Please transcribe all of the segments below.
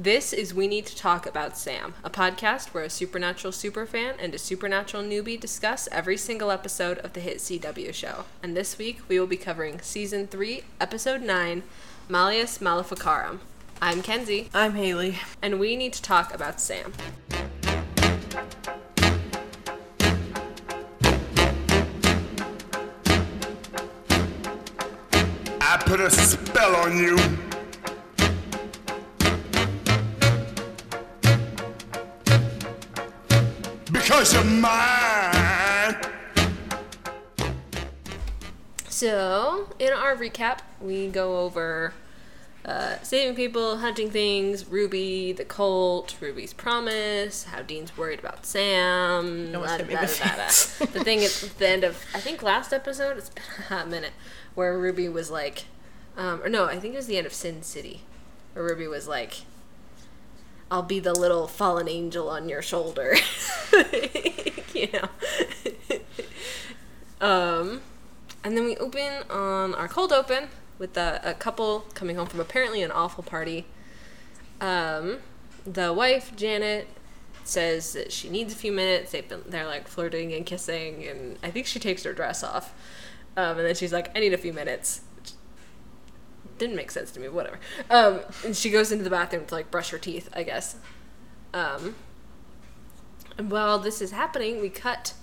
This is We Need to Talk About Sam, a podcast where a supernatural superfan and a supernatural newbie discuss every single episode of the hit CW show. And this week we will be covering season 3, episode 9, Malleus Maleficarum. I'm Kenzie, I'm Haley. and we need to talk about Sam. I put a spell on you. Because you're mine. So, in our recap, we go over uh, saving people, hunting things, Ruby, the Colt, Ruby's promise, how Dean's worried about Sam. Almost hit me da- in the da- da- da. the thing at the end of, I think last episode, it's been a hot minute, where Ruby was like, um, or no, I think it was the end of Sin City, where Ruby was like, I'll be the little fallen angel on your shoulder. you know. um, and then we open on our cold open with a, a couple coming home from apparently an awful party. Um, the wife, Janet, says that she needs a few minutes. They've been, they're like flirting and kissing, and I think she takes her dress off. Um, and then she's like, I need a few minutes. Didn't make sense to me, whatever. Um, and she goes into the bathroom to like brush her teeth, I guess. Um, and while this is happening, we cut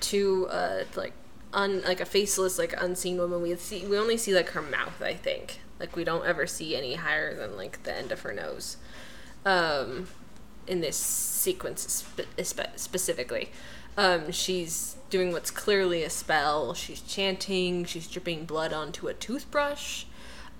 to uh, like un like a faceless like unseen woman. We see we only see like her mouth. I think like we don't ever see any higher than like the end of her nose. Um, in this sequence spe- specifically, um, she's doing what's clearly a spell. She's chanting. She's dripping blood onto a toothbrush.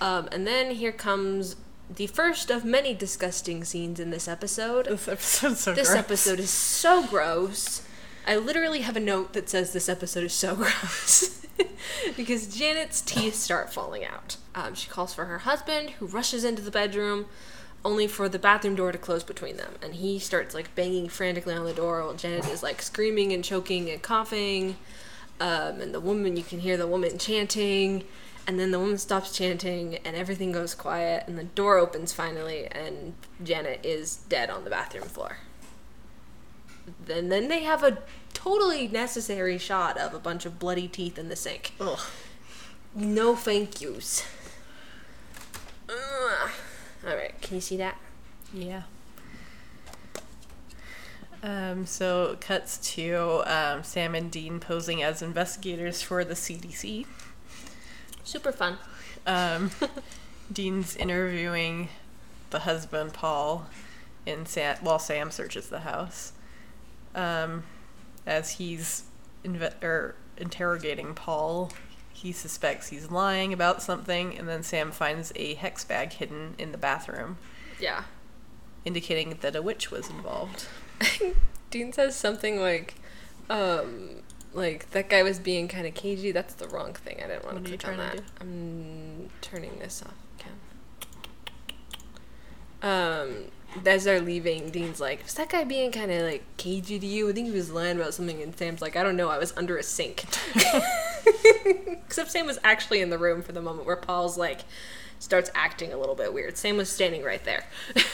Um, and then here comes the first of many disgusting scenes in this episode. This episode's so This gross. episode is so gross. I literally have a note that says this episode is so gross. because Janet's teeth start falling out. Um, she calls for her husband, who rushes into the bedroom, only for the bathroom door to close between them. And he starts like banging frantically on the door while Janet is like screaming and choking and coughing. Um, and the woman, you can hear the woman chanting. And then the woman stops chanting, and everything goes quiet, and the door opens finally, and Janet is dead on the bathroom floor. Then, then they have a totally necessary shot of a bunch of bloody teeth in the sink. Ugh. No thank yous. All right, can you see that? Yeah. Um, so it cuts to um, Sam and Dean posing as investigators for the CDC. Super fun. Um, Dean's interviewing the husband Paul, in Sam while Sam searches the house. Um, as he's inve- or interrogating Paul, he suspects he's lying about something, and then Sam finds a hex bag hidden in the bathroom, Yeah. indicating that a witch was involved. Dean says something like, um, like that guy was being kind of cagey. That's the wrong thing. I didn't want to click on that. do? I'm turning this off. Ken. Um, as they're leaving, Dean's like, "Was that guy being kind of like cagey to you? I think he was lying about something." And Sam's like, "I don't know. I was under a sink." Except Sam was actually in the room for the moment where Paul's like starts acting a little bit weird. Sam was standing right there.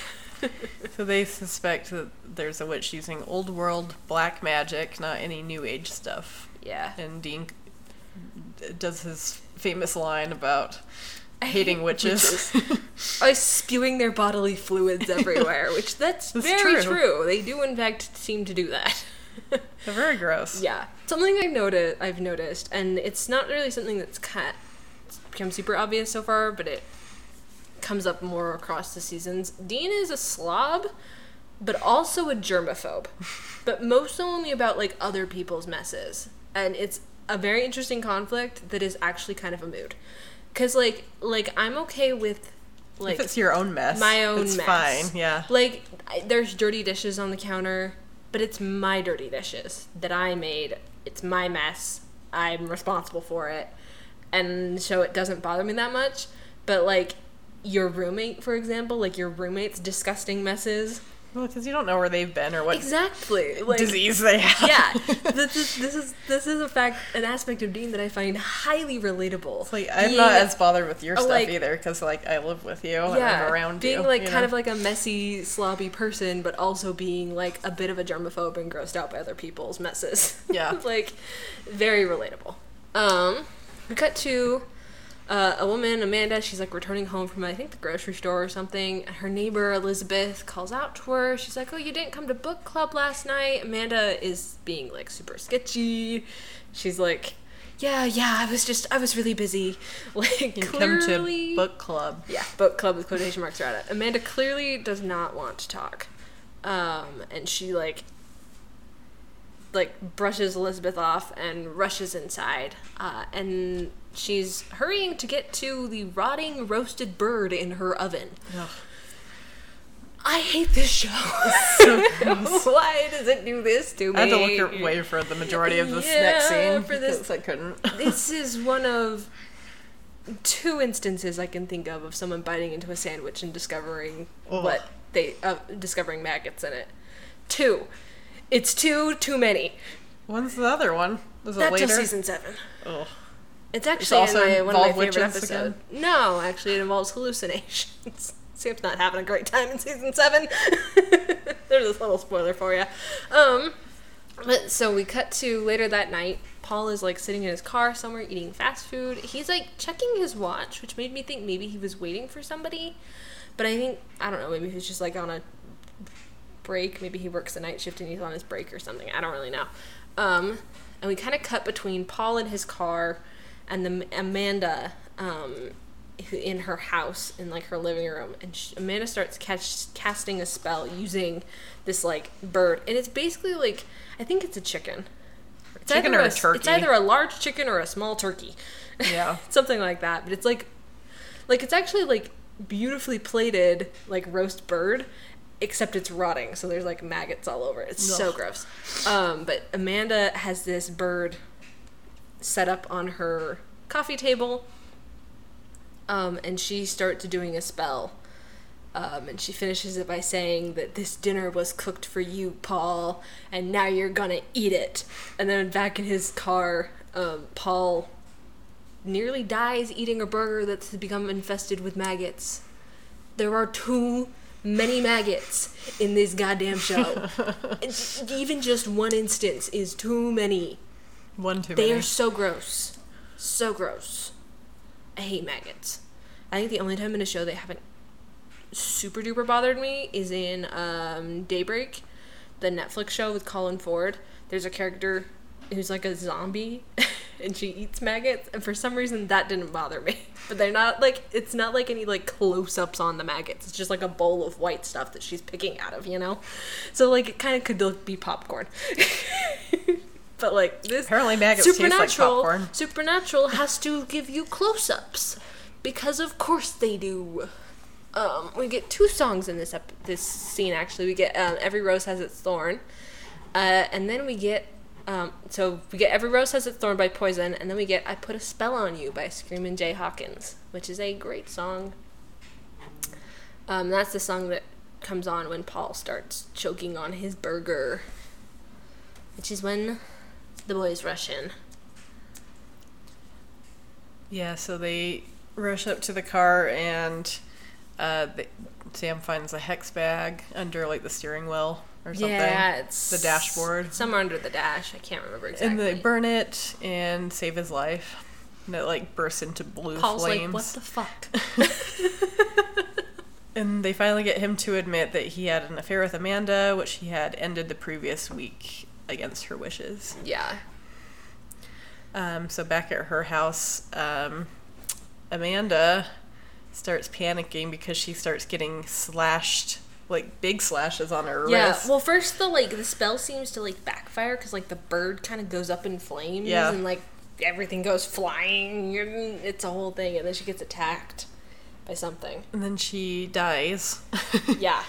So they suspect that there's a witch using old world black magic, not any new age stuff. yeah. And Dean does his famous line about hating witches. are spewing their bodily fluids everywhere, which that's, That's very true. true. They do in fact seem to do that. They're very gross. yeah, something I noted, I've noticed, and it's not really something that's kind become super obvious so far, but it comes up more across the seasons. Dean is a slob, but also a germaphobe, but most only about like other people's messes, and it's a very interesting conflict that is actually kind of a mood, because like like I'm okay with like if it's your own mess, my own it's mess. fine. Yeah. Like I, there's dirty dishes on the counter, but it's my dirty dishes that I made. It's my mess. I'm responsible for it. And so it doesn't bother me that much, but like your roommate, for example, like your roommate's disgusting messes, Well, because you don't know where they've been or what Exactly. Like, disease they have. yeah, this is this is this is a fact, an aspect of Dean that I find highly relatable. It's like I'm Being- not as bothered with your Oh, stuff like- either because like I live with you and I'm around being you. like you kind know? of like a messy, sloppy person, but also being like a bit of a germaphobe and grossed out by other people's messes. Yeah. like very relatable. Um, we cut to uh, a woman, Amanda. She's like returning home from I think the grocery store or something. Her neighbor Elizabeth calls out to her. She's like, "Oh, you didn't come to book club last night." Amanda is being like super sketchy. She's like. Yeah, yeah, I was just, I was really busy. Like, you clearly, come to book club. yeah, book club with quotation marks around it. Amanda clearly does not want to talk. Um, and she like like brushes Elizabeth off and rushes inside. Uh, and she's hurrying to get to the rotting roasted bird in her oven. Ugh. I hate this show. So gross. Why does it do this to me? I had to look away for the majority of this next Yeah, scene for this- I couldn't. this is one of two instances I can think of of someone biting into a sandwich and discovering Ugh. what they uh, discovering maggots in it. Two. It's two too many. When's the other one? Was it Not later? till season seven. Ugh. It's actually also in my, one of my favorite episodes. No, actually, it involves hallucinations. Sam's not having a great time in season seven. There's this little spoiler for you. Um, but so we cut to later that night. Paul is like sitting in his car somewhere eating fast food. He's like checking his watch, which made me think maybe he was waiting for somebody. But I think I don't know. Maybe he's just like on a break. Maybe he works the night shift and he's on his break or something. I don't really know. Um, and we kind of cut between Paul in his car and the Amanda um, in her house in like her living room, and sh Amanda starts catch, casting a spell using this like bird, and it's basically like I think it's a chicken. It's Chicken either or a It's turkey. It's either a large chicken or a small turkey. Yeah. something like that. But it's like, like it's actually like beautifully plated like roast bird, except it's rotting. So there's like maggots all over it. It's so gross. Um, but Amanda has this bird set up on her coffee table. Um, and she starts doing a spell. Um, and she finishes it by saying that this dinner was cooked for you, Paul, and now you're gonna eat it. And then back in his car, um, Paul nearly dies eating a burger that's become infested with maggots. There are too many maggots in this goddamn show. Even just one instance is too many. One too They many. are so gross. So gross. I hate maggots. I think the only time in a show they haven't super duper bothered me is in um, Daybreak, the Netflix show with Colin Ford. There's a character who's like a zombie and she eats maggots and for some reason that didn't bother me. But they're not like it's not like any like close ups on the maggots. It's just like a bowl of white stuff that she's picking out of, you know? So like it kinda could be popcorn. but like this Apparently maggots taste like Supernatural. Supernatural has to give you close ups. Because of course they do. Um, we get two songs in this ep- this scene actually. We get um, Every Rose Has Its Thorn. Uh, and then we get um, so we get Every Rose Has Its Thorn by Poison, and then we get I Put a Spell on You by Screamin' Jay Hawkins, which is a great song. Um, that's the song that comes on when Paul starts choking on his burger, which is when the boys rush in. Yeah, so they rush up to the car and uh, they, Sam finds a hex bag under like the steering wheel or something. Yeah, it's the dashboard. somewhere under the dash. I can't remember exactly. And they burn it and save his life. And it like bursts into blue Paul's flames. like, "What the fuck?" And they finally get him to admit that he had an affair with Amanda, which he had ended the previous week against her wishes. yeah, Um, so back at her house, um, Amanda starts panicking because she starts getting slashed, like big slashes on her yeah. wrist. Well, first the like the spell seems to like backfire because like the bird kind of goes up in flames Yeah. and like everything goes flying. and It's a whole thing, and then she gets attacked by something. and then she dies. Yeah,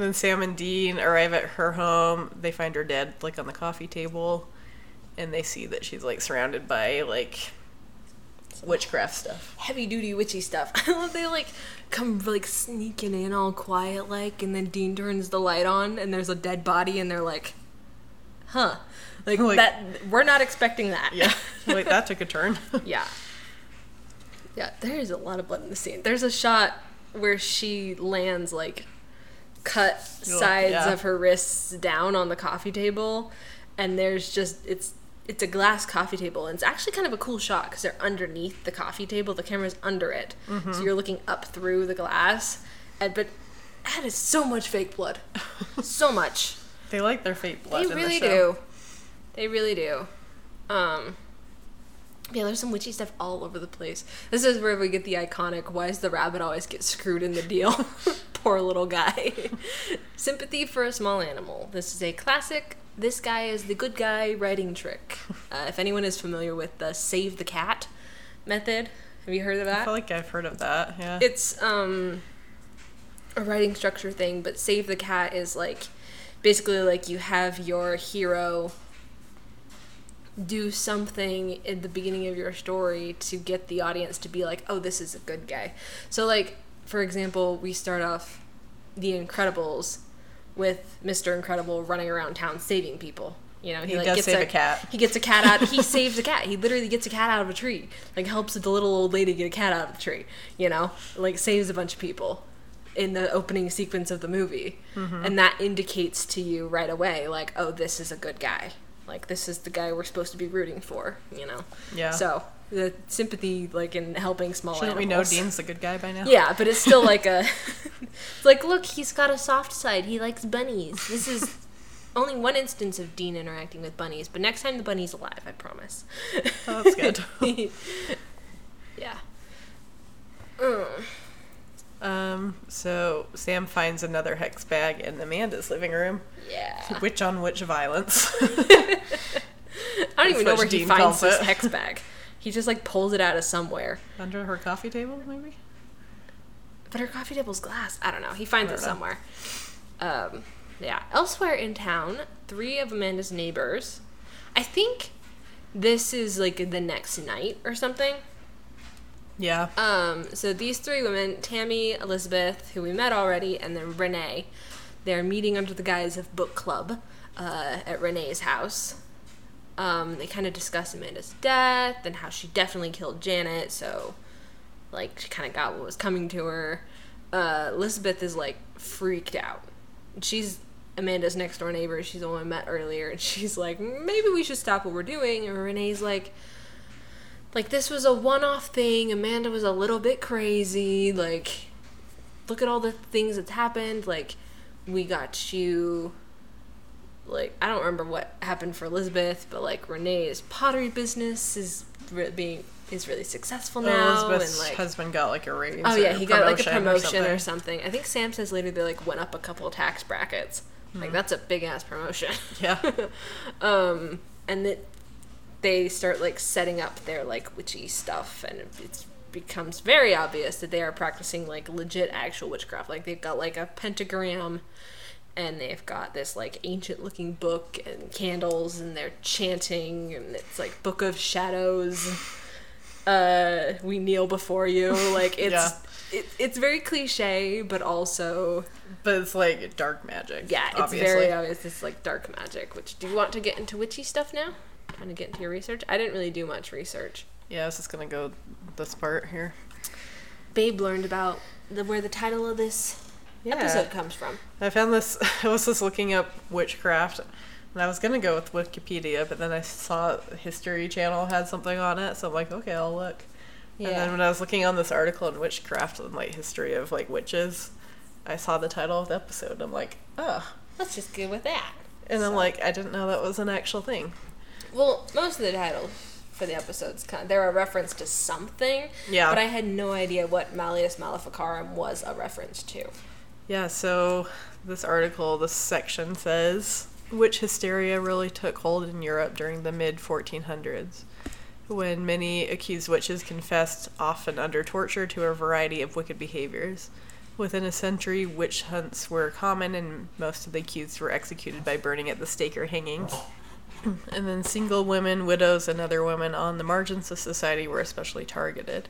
And then Sam and Dean arrive at her home. They find her dead, like on the coffee table, and they see that she's like surrounded by like witchcraft stuff. heavy duty witchy stuff. I love they like come like sneaking in all quiet like, and then Dean turns the light on, and there's a dead body, and they're like, "Huh." Like, Like- that we're not expecting that. Yeah, like that took a turn. Yeah. Yeah, there is a lot of blood in the scene. There's a shot where she lands like cut sides yeah. of her wrists down on the coffee table and there's just it's it's a glass coffee table and it's actually kind of a cool shot because they're underneath the coffee table the camera's under it Mm-hmm. so you're looking up through the glass and but that is so much fake blood so much they like their fake blood. they really the do. They really do. Um, yeah, there's some witchy stuff all over the place. This is where we get the iconic "Why does the rabbit always get screwed in the deal?" Poor little guy. Sympathy for a small animal. This is a classic. This guy is the good guy writing trick. Uh, if anyone is familiar with the "save the cat" method, have you heard of that? I feel like I've heard of that. Yeah. it's um a writing structure thing but save the cat is like basically like you have your hero do something in the beginning of your story to get the audience to be like oh this is a good guy so like for example we start off the incredibles with mr incredible running around town saving people. You know He does save a cat. he gets a cat out he saves a cat. He literally gets a cat out of a tree. Like helps the little old lady get a cat out of the tree you know? Like saves a bunch of people in the opening sequence of the movie. Mm-hmm. and that indicates to you right away like oh this is a good guy. Like this is the guy we're supposed to be rooting for you know? Yeah. so the sympathy like in helping small Shouldn't we know Dean's the good guy by now? yeah, but it's still like a. it's like, look, he's got a soft side. He likes bunnies. This is only one instance of Dean interacting with bunnies, but next time the bunny's alive, I promise. Oh, that's good. yeah. Mm. Um, so Sam finds another hex bag in Amanda's living room. Yeah. Witch on witch violence. I don't even know where he Dean finds this hex bag. He just like pulls it out of somewhere. Under her coffee table, maybe? But her coffee table's glass. I don't know. He finds it know. somewhere. Um, yeah. Elsewhere in town, three of Amanda's neighbors. I think this is like the next night or something. Yeah. Um, so these three women, Tammy, Elizabeth, who we met already, and then Renee, they're meeting under the guise of book club uh, at Renee's house. Um, they kind of discuss Amanda's death and how she definitely killed Janet, so like she kind of got what was coming to her. Uh, Elizabeth is like freaked out. She's Amanda's next door neighbor. She's the one I met earlier, and she's like, maybe we should stop what we're doing. And Renee's like, like this was a one-off thing amanda was a little bit crazy like look at all the things that's happened like we got you like i don't remember what happened for elizabeth but like renee's pottery business is re- being is really successful now Elizabeth's and like husband got like a raise. oh yeah he got like a promotion or something. something i think sam says later they like went up a couple of tax brackets Hmm. like that's a big ass promotion Yeah. um, and that they start like setting up their like witchy stuff, and it becomes very obvious that they are practicing like legit actual witchcraft. Like they've got like a pentagram, and they've got this like ancient looking book and candles, and they're chanting, and it's like Book of Shadows. Uh, we kneel before you. Like it's. Yeah. It, it's very cliche, but also But it's like dark magic. yeah, it's obviously. very obvious. It's like dark magic. Which do you want to get into witchy stuff now? Trying to get into your research. I didn't really do much research. Yeah, I was just gonna go this part here. Babe learned about the where the title of this Yeah. episode comes from. I found this. I was just looking up witchcraft, and I was gonna go with Wikipedia, but then I saw History Channel had something on it, so I'm like, okay, I'll look. Yeah. And then when I was looking on this article on witchcraft and like history of like witches, I saw the title of the episode. And I'm like, oh, Let's just go with that. and I'm like, I didn't know that was an actual thing. Well, most of the titles for the episodes kind of, they're a reference to something. Yeah. But I had no idea what Malleus Maleficarum was a reference to. Yeah, so this article, this section says witch hysteria really took hold in Europe during the mid 1400s, when many accused witches confessed, often under torture, to a variety of wicked behaviors. Within a century, witch hunts were common, and most of the accused were executed by burning at the stake or hanging. And then single women, widows, and other women on the margins of society were especially targeted.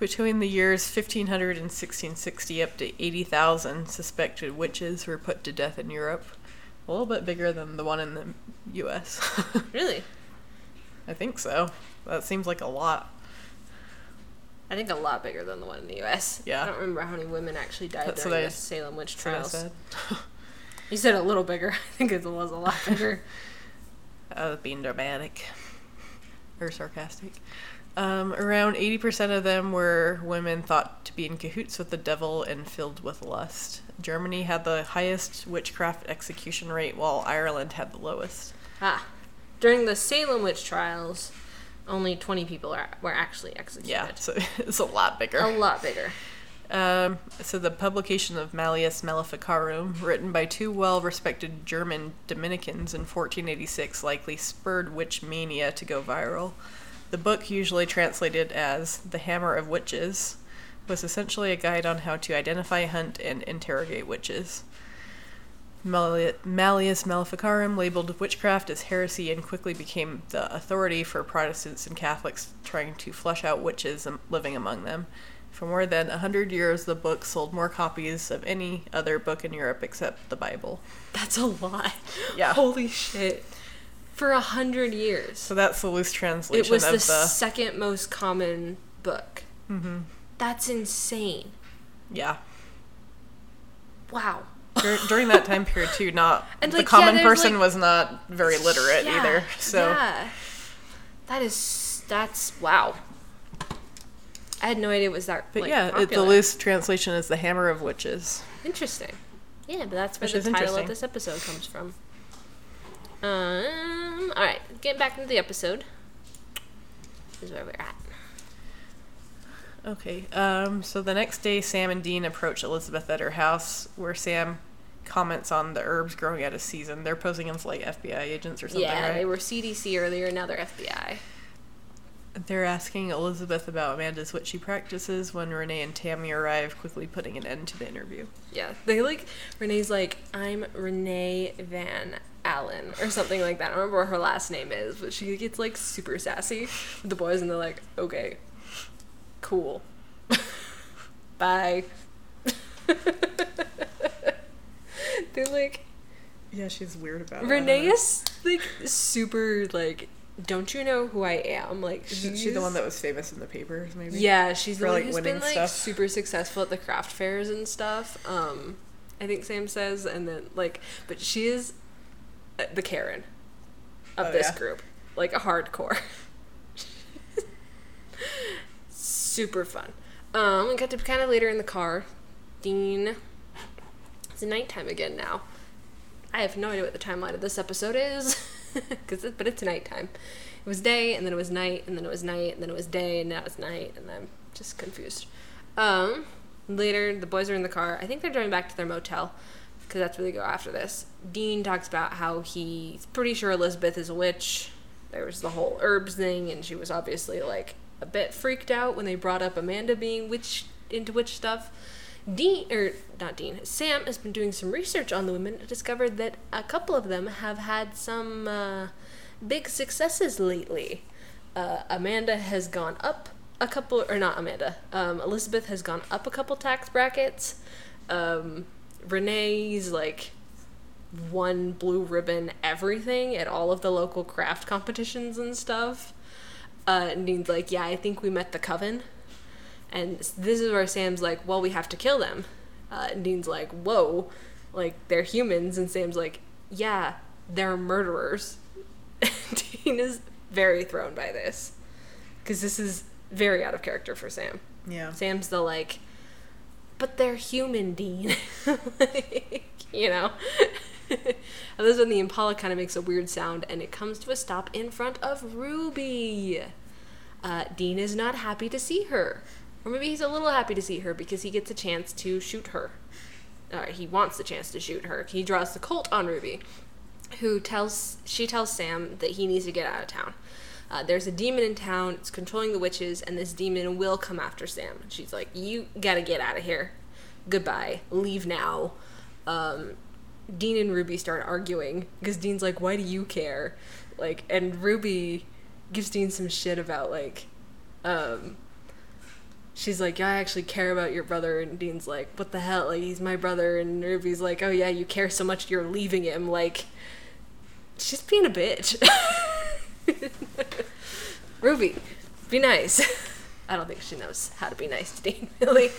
Between the years 1500 and 1660, up to 80,000 suspected witches were put to death in Europe. A little bit bigger than the one in the US. Really? I think so. That seems like a lot. I think a lot bigger than the one in the U.S. Yeah. I don't remember how many women actually died That's during I- the Salem witch That's what I trials. said. You said a little bigger. I think it was a lot bigger. I was being dramatic or sarcastic. Um, around 80% of them were women thought to be in cahoots with the devil and filled with lust. Germany had the highest witchcraft execution rate, while Ireland had the lowest. ah, during the Salem witch trials, only 20 people are, were actually executed. Yeah, so it's a lot bigger. a lot bigger. Um, so the publication of Malleus Maleficarum, written by two well-respected German Dominicans in 1486, likely spurred witch mania to go viral. The book, usually translated as "The Hammer of Witches," was essentially a guide on how to identify, hunt, and interrogate witches. Malleus Maleficarum labeled witchcraft as heresy and quickly became the authority for Protestants and Catholics trying to flush out witches living among them. For more than a hundred years, the book sold more copies of any other book in Europe except the Bible. That's a lot. Yeah. Holy shit. For a hundred years. So that's the loose translation It was of the, the. second most common book. Mm-hmm. That's insane. yeah. Wow. Dur- during that time period too, not And, the like, yeah, common there's, person like- was not very literate Yeah, either. So yeah. that is that's wow. I had no idea it was that. but like, yeah, it, the loose translation is the Hammer of Witches. Interesting. Yeah, but that's where Which the title of this episode comes from. Um. All right, getting back into the episode. This is where we're at. Okay. Um. So the next day, Sam and Dean approach Elizabeth at her house, where Sam comments on the herbs growing out of season. They're posing as like FBI agents or something, yeah, right? they were CDC earlier. Now they're FBI. They're asking Elizabeth about Amanda's witchy practices when Renee and Tammy arrive, quickly putting an end to the interview. Yeah, they like Renee's like I'm Renee Van Allen or something like that. I don't remember what her last name is, but she gets like super sassy with the boys, and they're like, okay, cool, bye. they're like Yeah, she's weird about it. Renee is like super like. Don't you know who I am? Like Isn't she the one that was famous in the papers, maybe? Yeah, she's the one like, who's been like stuff? super successful at the craft fairs and stuff. Um, I think Sam says, and then like, but she is the Karen of Oh, this yeah? group, like a hardcore. super fun. Um, we got to kind of later in the car. Dean, it's nighttime again now. I have no idea what the timeline of this episode is, cause it, but it's nighttime. It was day, and then it was night, and then it was night, and then it was day, and now it's night, and I'm just confused. Um, later, the boys are in the car. I think they're driving back to their motel, because that's where they go after this. Dean talks about how he's pretty sure Elizabeth is a witch. There was the whole herbs thing, and she was obviously like a bit freaked out when they brought up Amanda being witch into witch stuff. Dean, or not Dean, Sam has been doing some research on the women and discovered that a couple of them have had some uh, big successes lately. Uh, Amanda has gone up a couple, or not Amanda, um, Elizabeth has gone up a couple tax brackets. Um, Renee's like won blue ribbon everything at all of the local craft competitions and stuff. Uh, and Dean's like, yeah, I think we met the coven. And this is where Sam's like, well, we have to kill them. Uh, and Dean's like, whoa, like they're humans. And Sam's like, yeah, they're murderers. Dean is very thrown by this because this is very out of character for Sam. Yeah. Sam's the like, but they're human, Dean. like, you know? and this the Impala kind of makes a weird sound and it comes to a stop in front of Ruby. Uh, Dean is not happy to see her. Or maybe he's a little happy to see her because he gets a chance to shoot her. He wants the chance to shoot her. He draws the Colt on Ruby, who tells she tells Sam that he needs to get out of town. Uh, there's a demon in town. It's controlling the witches, and this demon will come after Sam. She's like, "You gotta get out of here. Goodbye. Leave now." Um, Dean and Ruby start arguing because Dean's like, "Why do you care?" Like, and Ruby gives Dean some shit about like, um, she's like, "I actually care about your brother," and Dean's like, "What the hell? Like, he's my brother." And Ruby's like, "Oh yeah, you care so much you're leaving him." Like, she's being a bitch. Ruby, be nice. I don't think she knows how to be nice to Dean, really.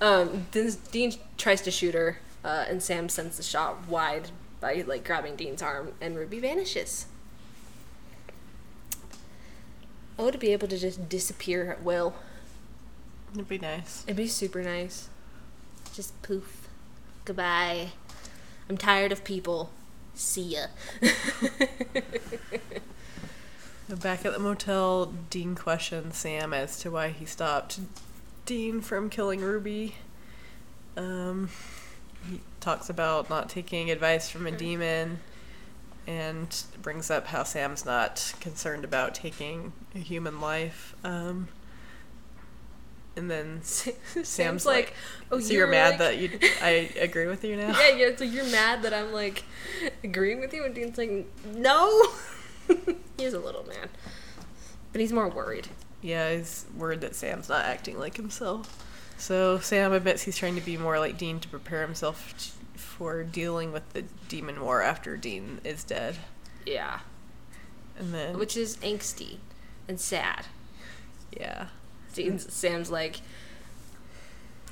Um, then Dean tries to shoot her, uh, and Sam sends the shot wide by like grabbing Dean's arm, and Ruby vanishes. Oh, to be able to just disappear at will. It'd be nice. It'd be super nice. Just poof. Goodbye. I'm tired of people. See ya. Back at the motel, Dean questions Sam as to why he stopped Dean from killing Ruby. Um, he talks about not taking advice from a demon and brings up how Sam's not concerned about taking a human life. Um, and then Sam's, like, "Oh, so you're, mad like- that you I agree with you now? Yeah, yeah. So you're mad that I'm like agreeing with you, and Dean's like, no. he's a little man, but he's more worried. Yeah, he's worried that Sam's not acting like himself. So Sam admits he's trying to be more like Dean to prepare himself t- for dealing with the demon war after Dean is dead. Yeah, And then, which is angsty and sad. yeah, Dean's Sam's like,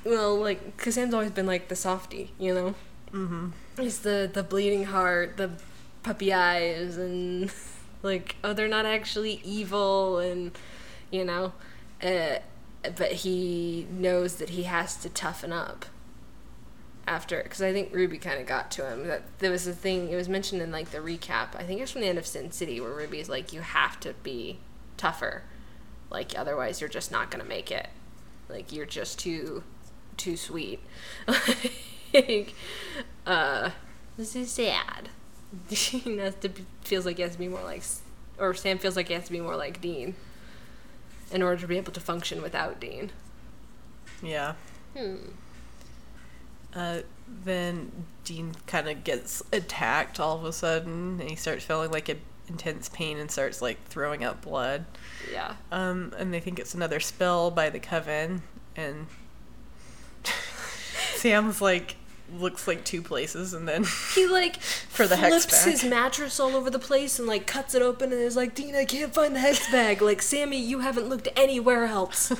well, like, cause Sam's always been like the softy, you know. mm-hmm. He's the the bleeding heart, the puppy eyes, and like, oh, they're not actually evil, and you know, uh, but he knows that he has to toughen up after, because I think Ruby kind of got to him. That there was a thing. It was mentioned in like the recap. I think it was from the end of Sin City, where Ruby's like, you have to be tougher, like otherwise you're just not gonna make it. Like you're just too too sweet. like, uh, this is sad. Dean has to be, feels like he has to be more like, or Sam feels like he has to be more like Dean, in order to be able to function without Dean. yeah. Hmm. Uh, then Dean kind of gets attacked all of a sudden, and he starts feeling like a intense pain and starts like throwing up blood. Yeah. Um, and they think it's another spell by the coven, and Sam's like looks like two places, and then He like For the hex flips bag. his mattress all over the place and like cuts it open and is like, Dean, I can't find the hex bag. Like, Sammy, you haven't looked anywhere else.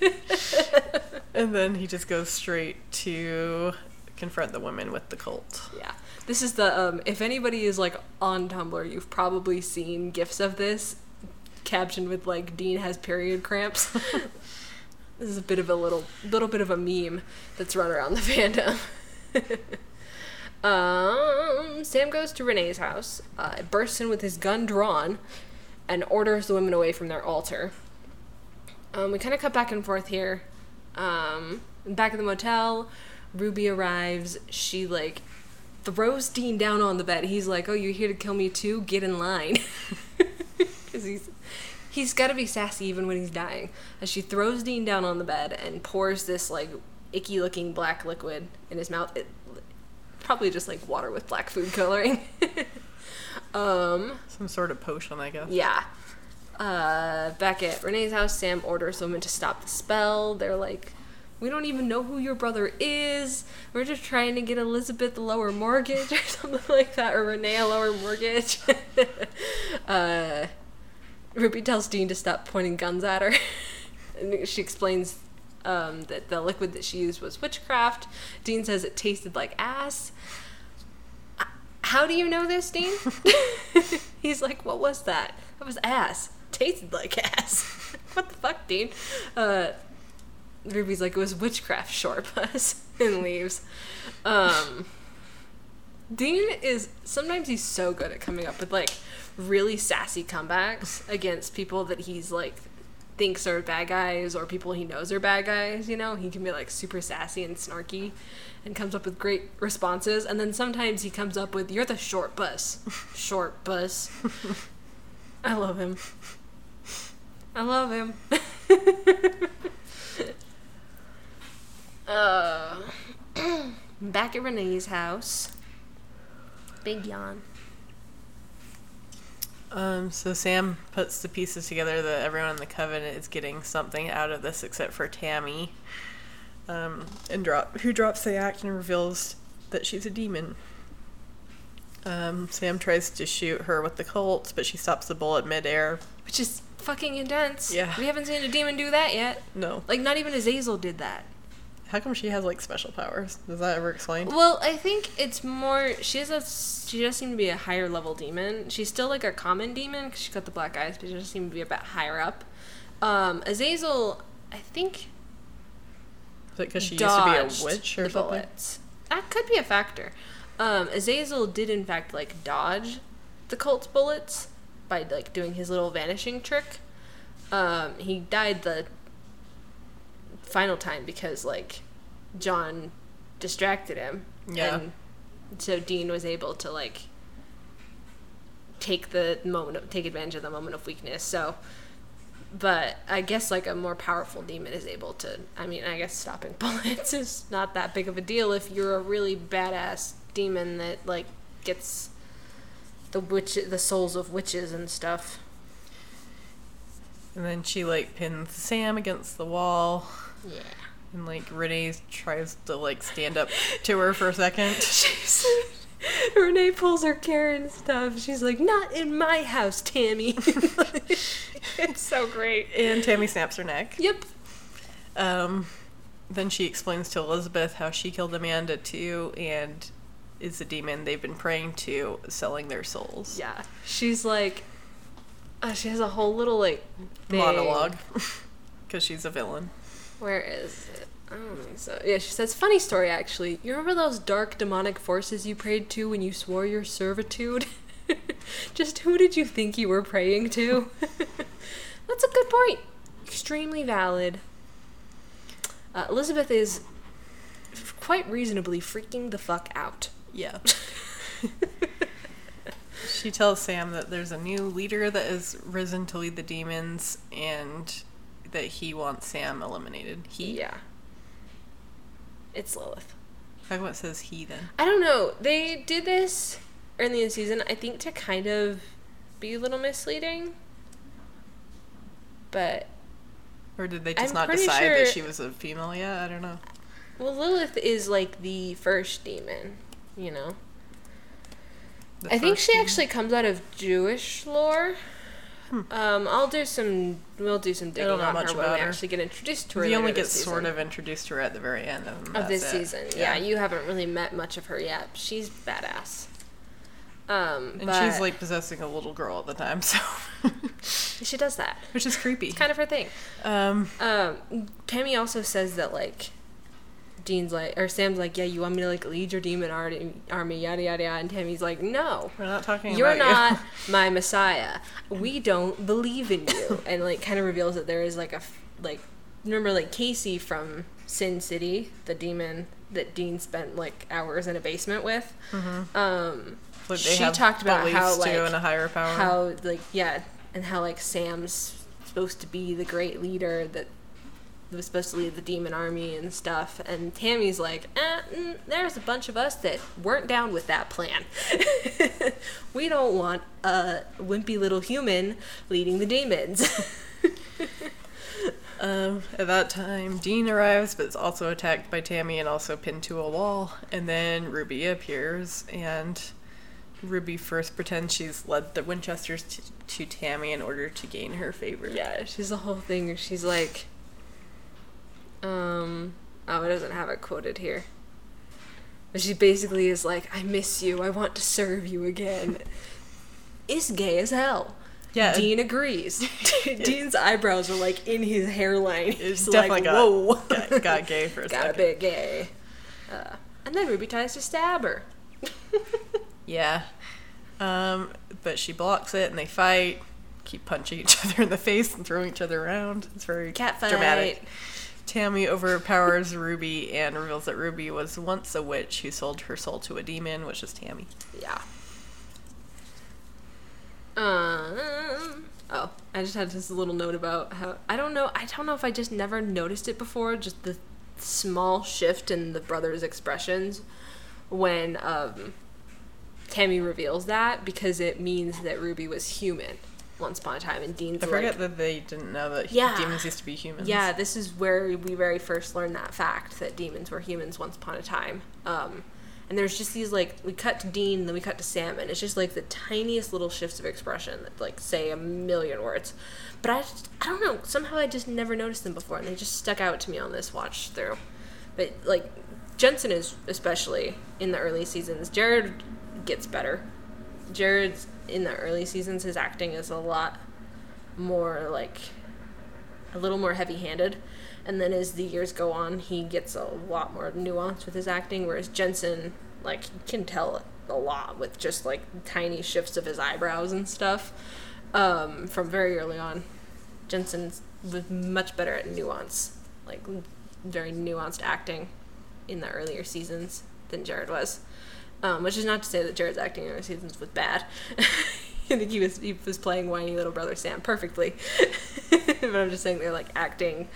and then he just goes straight to confront the women with the Colt. Yeah. This is the um if anybody is like on Tumblr, you've probably seen gifs of this captioned with like Dean has period cramps. This is a bit of a little little bit of a meme that's run around the fandom. um Sam goes to Renee's house, uh, bursts in with his gun drawn, and orders the women away from their altar. Um, we kind of cut back and forth here. Um, back at the motel, Ruby arrives. She like throws Dean down on the bed. He's like, "Oh, you're here to kill me too? Get in line." Because he's he's got to be sassy even when he's dying. As she throws Dean down on the bed and pours this like icky looking black liquid in his mouth. It, probably just like water with black food coloring. um. Some sort of potion, I guess. Yeah. Uh, back at Renee's house, Sam orders women to stop the spell. They're like, we don't even know who your brother is. We're just trying to get Elizabeth a lower mortgage or something like that, or Renee a lower mortgage. uh, Ruby tells Dean to stop pointing guns at her. and she explains um, that the liquid that she used was witchcraft. Dean says it tasted like ass. Uh, How do you know this, Dean? He's like, what was that? That was ass. Tasted like ass. what the fuck, Dean? Uh, Ruby's like, it was witchcraft, short bus, and leaves. Um, Dean is sometimes he's so good at coming up with like really sassy comebacks against people that he's like thinks are bad guys or people he knows are bad guys. You know, he can be like super sassy and snarky, and comes up with great responses. And then sometimes he comes up with, "You're the short bus, short bus." I love him. I love him. uh, back at Renee's house, Big yawn. Um, so Sam puts the pieces together that everyone in the covenant is getting something out of this except for Tammy. Um, and drop who drops the act and reveals that she's a demon. Um, Sam tries to shoot her with the Colts, but she stops the bullet midair. Which is fucking intense. Yeah. We haven't seen a demon do that yet. No. Like, not even Azazel did that. How come she has like special powers? Does that ever explain? Well, I think it's more. She has a. She does seem to be a higher level demon. She's still like a common demon because she's got the black eyes, but she does seem to be a bit higher up. Um, Azazel, I think. Is it because she used to be a witch or something? bullets. That could be a factor. Um, Azazel did in fact like dodge the Colt's bullets by like doing his little vanishing trick. Um, he died the final time because like John distracted him. Yeah. And so Dean was able to like take the moment of, take advantage of the moment of weakness. So but I guess like a more powerful demon is able to. I mean, I guess stopping bullets is not that big of a deal if you're a really badass demon that like gets the witch, the souls of witches and stuff. And then she like pins Sam against the wall. Yeah. And like Renee tries to like stand up to her for a second. She's Renee pulls her Karen stuff. She's like, "Not in my house, Tammy." it's so great. And Tammy snaps her neck. Yep. Um, then she explains to Elizabeth how she killed Amanda too, and is the demon they've been praying to, selling their souls. Yeah. She's like, uh, she has a whole little like thing. Monologue, because she's a villain. Where is it? I don't think so. Yeah, she says, funny story actually. You remember those dark demonic forces you prayed to when you swore your servitude? Just who did you think you were praying to? That's a good point. Extremely valid. Uh, Elizabeth is f- quite reasonably freaking the fuck out. Yeah. she tells Sam that there's a new leader that has risen to lead the demons, and that he wants Sam eliminated. He. Yeah. It's Lilith. Come it says he then? I don't know. They did this early in the season, I think, to kind of be a little misleading. But Or did they just I'm not decide sure- that she was a female yet? I don't know. well, Lilith is like the first demon, you know. The I think she demon? actually comes out of Jewish lore. Um, I'll do some. We'll do some digging on much her when we her. actually get introduced to her. We only get sort of introduced to her at the very end of, of this it. season. Yeah. you haven't really met much of her yet. She's badass. Um, And but she's like possessing a little girl at the time, so she does that. which is creepy. It's kind of her thing. Um, Um, Tammy also says that like Dean's like or Sam's like, yeah, you want me to like lead your demon army, army yada yada yada, and Tammy's like, no, we're not talking about you're not my messiah. We don't believe in you, and like kind of reveals that there is like a f- like remember like Casey from Sin City, the demon that Dean spent like hours in a basement with. Um, you. Like, they she talked about how like and a higher power. how like yeah, and how like Sam's supposed to be the great leader that was supposed to lead the demon army and stuff. And Tammy's like, eh, mm, there's a bunch of us that weren't down with that plan. we don't want a wimpy little human leading the demons. Um, at that time, Dean arrives, but is also attacked by Tammy and also pinned to a wall. And then Ruby appears, and Ruby first pretends she's led the Winchesters to, to Tammy in order to gain her favor. yeah, she's the whole thing. She's like, um, oh, it doesn't have it quoted here. But she basically is like, I miss you. I want to serve you again. It's gay as hell. Yeah, Dean agrees. Dean's eyebrows are like in his hairline. It's definitely like, got, whoa, got, got gay for a got a second. bit gay. Uh, and then Ruby tries to stab her. Yeah. Um, but she blocks it and they fight, keep punching each other in the face and throwing each other around. It's very Cat fight. dramatic. Tammy overpowers Ruby and reveals that Ruby was once a witch who sold her soul to a demon, which is Tammy. Yeah. Um. Oh, I just had this little note about how I don't know. I don't know if I just never noticed it before. Just the small shift in the brothers' expressions when um, Tammy reveals that because it means that Ruby was human once upon a time, and Dean's I like, forget that they didn't know that Yeah. demons used to be humans. Yeah, this is where we very first learned that fact that demons were humans once upon a time. Um, and there's just these like we cut to Dean, then we cut to Sam, and it's just like the tiniest little shifts of expression that like say a million words. But I just, I don't know somehow I just never noticed them before, and they just stuck out to me on this watch through. But like Jensen is especially in the early seasons. Jared gets better. Jared's in the early seasons. His acting is a lot more like a little more heavy-handed and then as the years go on he gets a lot more nuance with his acting whereas jensen like can tell a lot with just like tiny shifts of his eyebrows and stuff um, from very early on jensen was much better at nuance like very nuanced acting in the earlier seasons than jared was um, which is not to say that jared's acting in earlier seasons was bad I think he was he was playing whiny little brother Sam perfectly, but I'm just saying they're like acting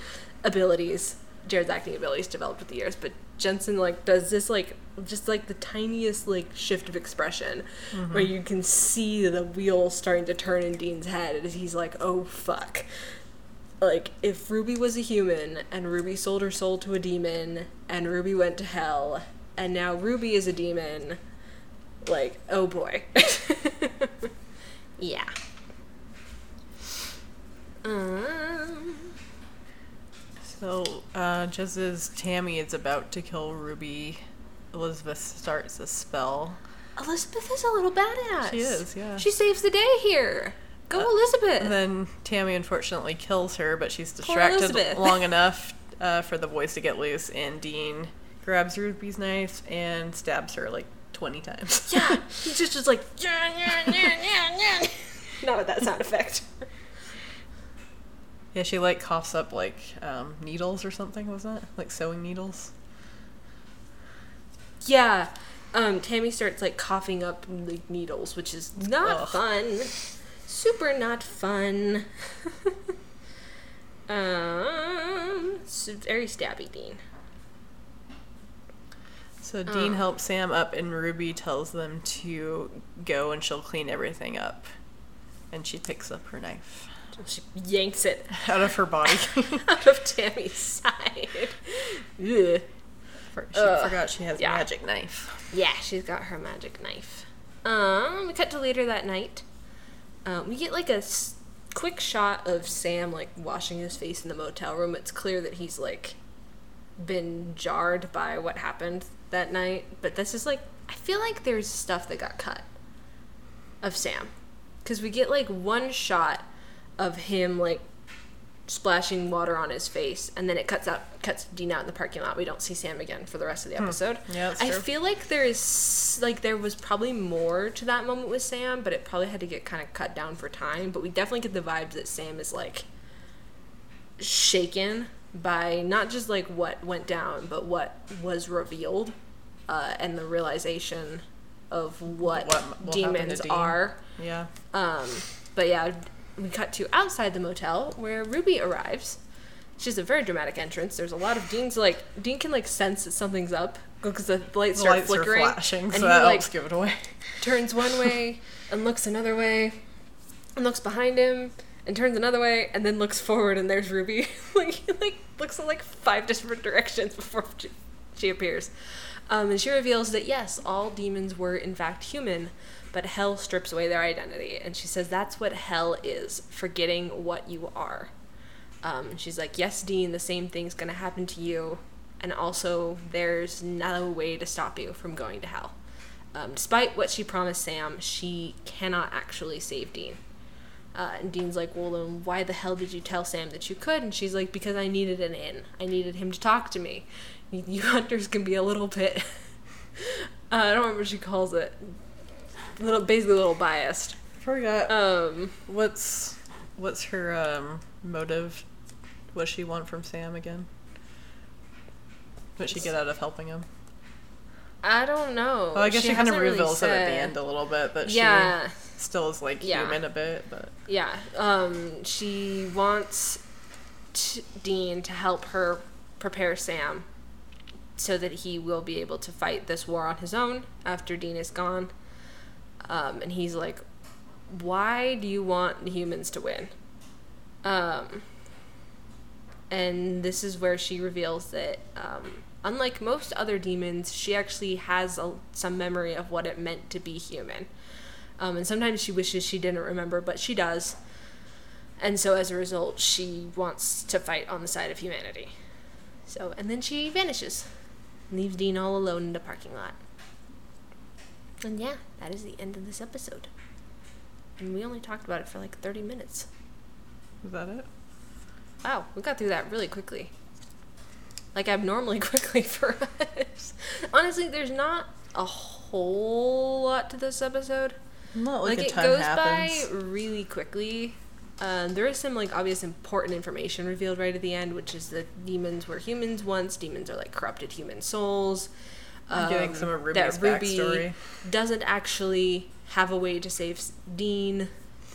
abilities. Jared's acting abilities developed with the years, but Jensen like does this like just like the tiniest like shift of expression where you can see the wheel starting to turn in Dean's head as he's like, oh fuck. Like if Ruby was a human and Ruby sold her soul to a demon and Ruby went to hell and now Ruby is a demon, like oh boy. yeah. Um, So, uh, just as Tammy is about to kill Ruby, Elizabeth starts a spell. Elizabeth is a little badass. She is, yeah. She saves the day here. Go Elizabeth. And then Tammy unfortunately kills her, but she's distracted long enough uh, for the boys to get loose, and Dean grabs Ruby's knife and stabs her like 20 times. yeah, he's just just like yeah, yeah, yeah, yeah, yeah. Not with that sound effect. yeah, she like coughs up like um, needles or something, wasn't it? Like sewing needles. Yeah. Um, Tammy starts like coughing up like needles, which is not Ugh. fun. Super not fun. um, very stabby, Dean. So Dean Oh. helps Sam up, and Ruby tells them to go and she'll clean everything up. And she picks up her knife She yanks it out of her body. out of Tammy's side. She Ugh. forgot she has Yeah. a magic knife. Yeah, she's got her magic knife. Um, we cut to later that night. Um, we get like a s- quick shot of Sam like washing his face in the motel room. It's clear that he's like been jarred by what happened that night. But this is like I feel like there's stuff that got cut of Sam because we get like one shot of him like splashing water on his face and then it cuts out cuts Dean out in the parking lot. We don't see Sam again for the rest of the hmm. episode. Yeah, that's I feel like there is like there was probably more to that moment with Sam, but it probably had to get kind of cut down for time. But we definitely get the vibes that Sam is like shaken by not just like what went down, but what was revealed, uh, and the realization of what, What- what happened to demons are. Yeah. Um, but yeah, we cut to outside the motel where Ruby arrives. She's a very dramatic entrance. There's a lot of Dean's like Dean can like sense that something's up because the lights The start lights flickering, are flashing, and so he that like helps give it away. turns one way and looks another way, and looks behind him and turns another way and then looks forward and there's Ruby. like he like looks in like five different directions before she, she appears. Um, and she reveals that yes, all demons were in fact human, but hell strips away their identity. And she says that's what hell is forgetting what you are. Um, she's like, yes, Dean, the same thing's gonna happen to you. And also, there's no way to stop you from going to hell. Um, despite what she promised Sam, she cannot actually save Dean. Uh, and Dean's like, well, then why the hell did you tell Sam that you could? And she's like, because I needed an in. I needed him to talk to me. You, hunters can be a little bit. uh, I don't remember what she calls it. Little, basically, a little biased. Forgot. Um, what's what's her um, motive? What she want from Sam again? What she get out of helping him? I don't know. Well, I guess she, kind of hasn't really reveals it at the end a little bit that Yeah. she still is like Yeah. human a bit, but Yeah, um, she wants t- Dean to help her prepare Sam so that he will be able to fight this war on his own after Dean is gone. Um, and he's like, "Why do you want humans to win?" Um, and this is where she reveals that, um, unlike most other demons, she actually has a, some memory of what it meant to be human. Um, and sometimes she wishes she didn't remember, but she does. And so as a result, she wants to fight on the side of humanity. So, and then she vanishes, leaves Dean all alone in the parking lot. And yeah, that is the end of this episode. And we only talked about it for like 30 minutes. Is that it? Wow, we got through that really quickly. Like abnormally quickly for us. Honestly, there's not a whole lot to this episode. Not Like, like, a it ton goes happens. by really quickly. Um, there is some like obvious important information revealed right at the end, which is that demons were humans once. Demons are like corrupted human souls. I'm getting Um, some of that Ruby's Ruby backstory. doesn't actually have a way to save Dean,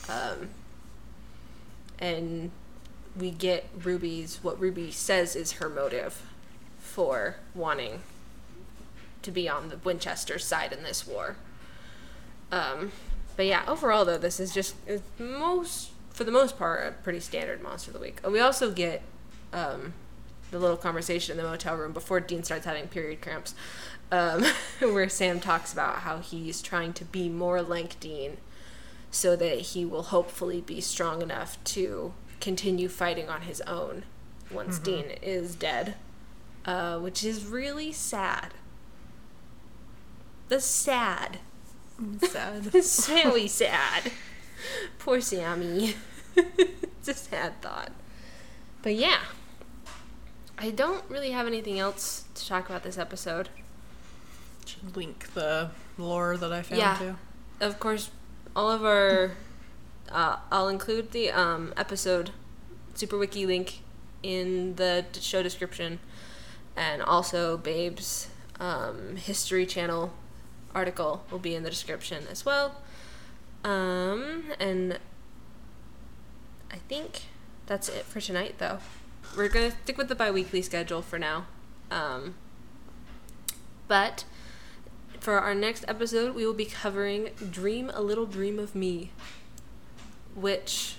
um, and we get Ruby's what Ruby says is her motive for wanting to be on the Winchester side in this war. Um, but yeah, overall though, this is just most for the most part a pretty standard monster of the week. And we also get um, the little conversation in the motel room before Dean starts having period cramps, um, where Sam talks about how he's trying to be more like Dean, so that he will hopefully be strong enough to continue fighting on his own once Dean is dead, uh, which is really sad. The sad. Sad. It's very sad. Poor Sammy. it's a sad thought. But yeah. I don't really have anything else to talk about this episode. Should link the lore that I found Yeah. too. Of course, all of our. Uh, I'll include the um, episode Super Wiki link in the show description, and also Babe's um, History Channel article will be in the description as well. Um, and I think that's it for tonight, though. We're gonna stick with the bi-weekly schedule for now. Um, but for our next episode, we will be covering Dream a Little Dream of Me, which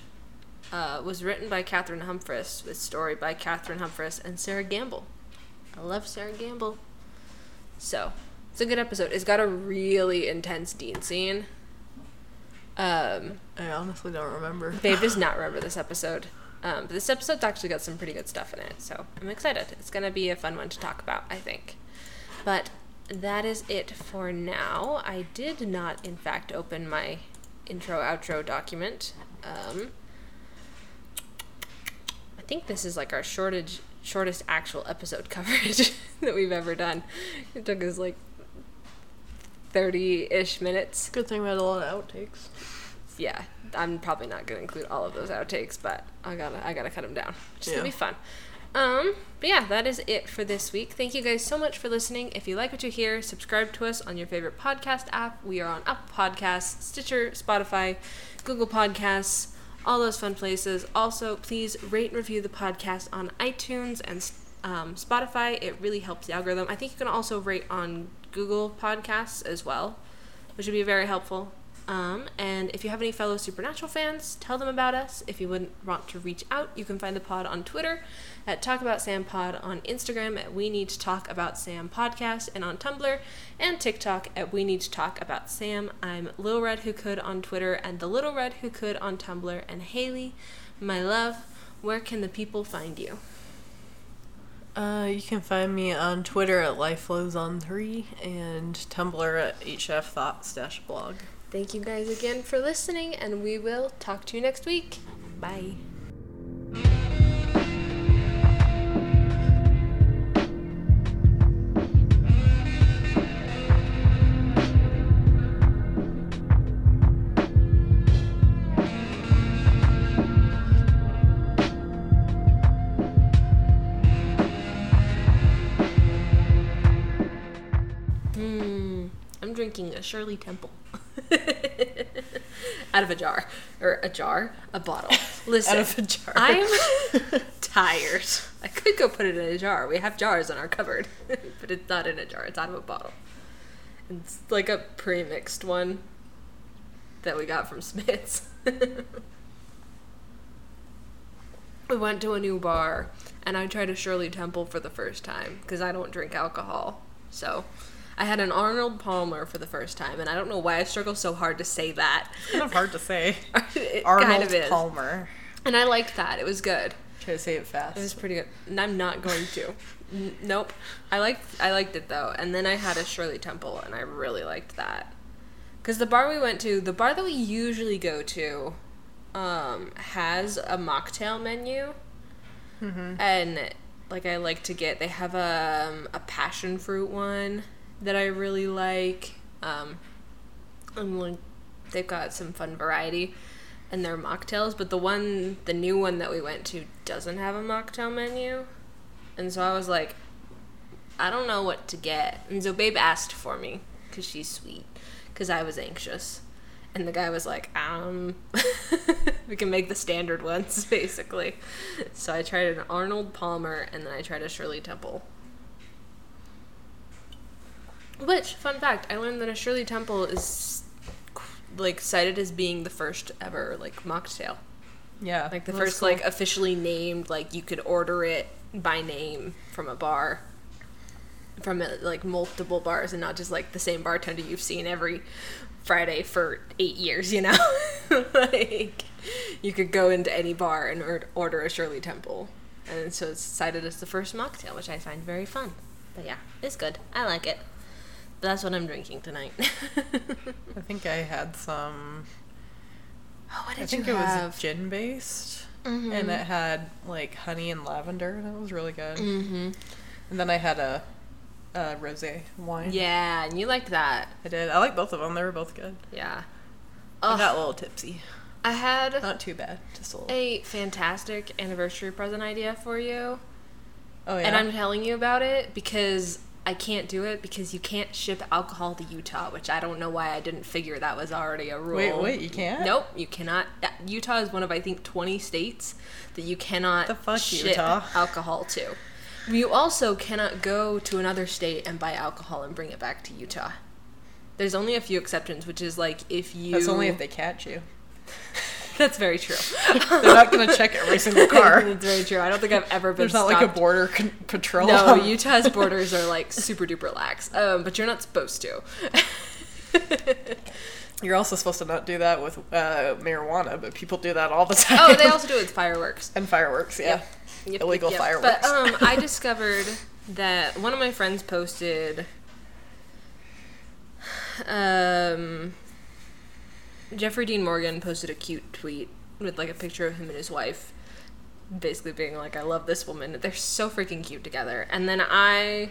uh, was written by Cathryn Humphris, with story by Cathryn Humphris and Sera Gamble. I love Sera Gamble. So, it's a good episode. It's got a really intense Dean scene. Um, I honestly don't remember. Babe does not remember this episode. Um, but this episode's actually got some pretty good stuff in it, so I'm excited. It's gonna be a fun one to talk about, I think. But that is it for now. I did not, in fact, open my intro outro document. Um, I think this is like our shortage, shortest actual episode coverage that we've ever done. It took us like 30 ish minutes Good thing we had a lot of outtakes. yeah, I'm probably not gonna include all of those outtakes, but I gotta I gotta cut them down, which is gonna be fun. Um, but yeah, that is it for this week. Thank you guys so much for listening. If you like what you hear, subscribe to us on your favorite podcast app. We are on Apple Podcasts, Stitcher, Spotify, Google Podcasts, all those fun places. Also, please rate and review the podcast on iTunes and um, Spotify. It really helps the algorithm. I think you can also rate on Google Podcasts as well, which would be very helpful. Um, and if you have any fellow Supernatural fans, tell them about us. If you wouldn't want to reach out, you can find the pod on Twitter at Talk About Sam Pod, on Instagram at We Need to Talk About Sam Podcast, and on Tumblr and TikTok at We Need to Talk About Sam. I'm Lil Red Who Could on Twitter and the Little Red Who Could on Tumblr. And Haley, my love, where can the people find you? Uh, you can find me on Twitter at LifeFlowsOn3 and Tumblr at HF Thoughts Dash Blog. Thank you guys again for listening, and we will talk to you next week. Bye. Shirley Temple. Out of a jar. Or a jar? A bottle. Listen. Out of a jar. I'm tired. I could go put it in a jar. We have jars in our cupboard. but it's not in a jar. It's out of a bottle. It's like a pre-mixed one. that we got from Smith's. we went to a new bar and I tried a Shirley Temple for the first time because I don't drink alcohol. So I had an Arnold Palmer for the first time, and I don't know why I struggle so hard to say that. kind of hard to say. it Arnold kind of is. Palmer. And I liked that. It was good. Try to say it fast. It was pretty good. And I'm not going to. N- nope. I liked I liked it though. And then I had a Shirley Temple and I really liked that. Cuz the bar we went to, the bar that we usually go to um has a mocktail menu. Mhm. And like I like to get they have a um, a passion fruit one that I really like. Um and like they've got some fun variety in their mocktails, but the one, the new one that we went to doesn't have a mocktail menu. And so I was like, I don't know what to get. And so Babe asked for me because she's sweet, because I was anxious. And the guy was like, um, we can make the standard ones, basically. So I tried an Arnold Palmer and then I tried a Shirley Temple. Which, fun fact, I learned that a Shirley Temple is like cited as being the first ever like mocktail. yeah. Like the first cool. like officially named like you could order it by name from a bar. From uh, like multiple bars and not just like the same bartender you've seen every Friday for 8 years, you know. like you could go into any bar and or- order a Shirley Temple. And so it's cited as the first mocktail, which I find very fun. But yeah, it's good. I like it. That's what I'm drinking tonight. I think I had some. Oh, what did? I think you it have? was gin based, Mhm. and it had like honey and lavender, and it was really good. Mm-hmm. And then I had a, a rosé wine. Yeah, and you liked that. I did. I like both of them. They were both good. Yeah. I got a little tipsy. I had Not too bad. Just a little. a fantastic anniversary present idea for you, oh yeah. and I'm telling you about it because I can't do it because you can't ship alcohol to Utah, which I don't know why I didn't figure that was already a rule. Wait, wait, you can't? Nope, you cannot. Utah is one of I think 20 states that you cannot The fuck, ship Utah? alcohol to. You also cannot go to another state and buy alcohol and bring it back to Utah. There's only a few exceptions, which is like if you. That's only if they catch you. That's very true. They're not gonna check every single car. That's very true. I don't think I've ever been. There's not like a border con- patrol. No, Utah's borders are like super duper lax. Um, but you're not supposed to. You're also supposed to not do that with uh, marijuana, but people do that all the time. oh, they also do it with fireworks. and fireworks. Yeah. Yep, Illegal yep. fireworks. But um, I discovered that one of my friends posted. Um, Jeffrey Dean Morgan posted a cute tweet with like a picture of him and his wife, basically being like, "I love this woman. They're so freaking cute together." And then I